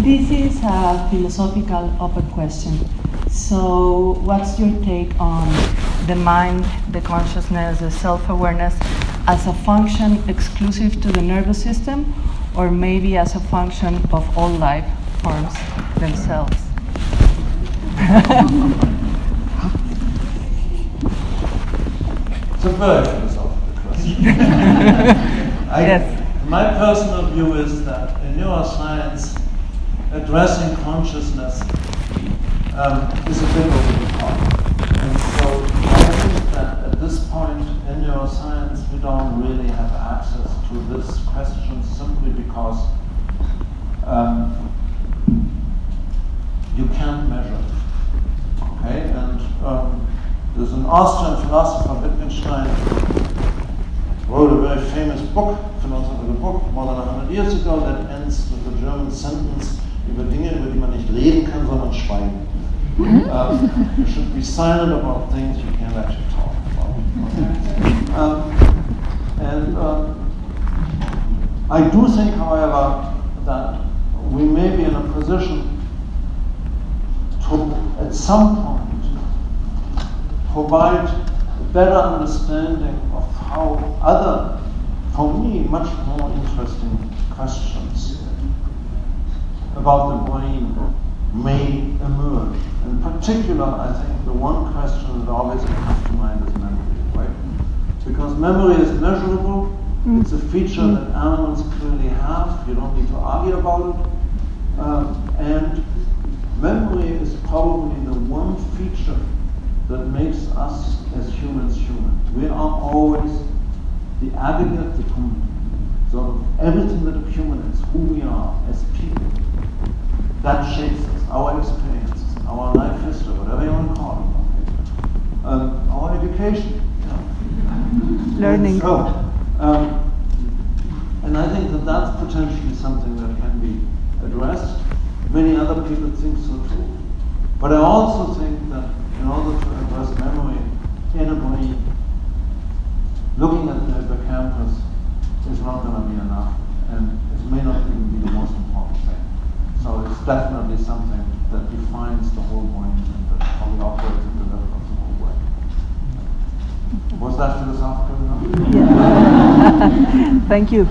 This is a philosophical open question. So, what's your take on the mind, the consciousness, the self awareness as a function exclusive to the nervous system, or maybe as a function of all life forms themselves? it's a very philosophical question. I, yes. My personal view is that in neuroscience, addressing consciousness um, is a the top. And so I think that at this point in neuroscience, we don't really have access to this question simply because um, you can't measure it. Okay, and um, there's an Austrian philosopher, Wittgenstein, who wrote a very famous book, philosophical book, more than 100 years ago, that ends with the German sentence, über Dinge, über die man nicht reden kann, sondern schweigen. Um, you should be silent about things you can't actually talk about. Um, and um, I do think, however, that we may be in a position to, at some point, provide a better understanding of how other, for me, much more interesting questions about the brain may emerge. In particular, I think the one question that always comes to mind is memory, right? Because memory is measurable, mm. it's a feature mm. that animals clearly have, you don't need to argue about it. Um, and memory is probably the one feature that makes us as humans human. We are always the aggregate, the sort of everything that a human is, who we are as people that shapes us, our experiences, our life history, whatever you want to call it. Um, our education. Know. Learning. So, um, and I think that that's potentially something that can be addressed. Many other people think so too. But I also think that in order to address memory in a brain, looking at the hippocampus is not going to be enough, and it may not even be the most important thing. Definitely something that defines the whole brain and how we operate level of the whole brain. Was that philosophical enough? Yeah. Thank you.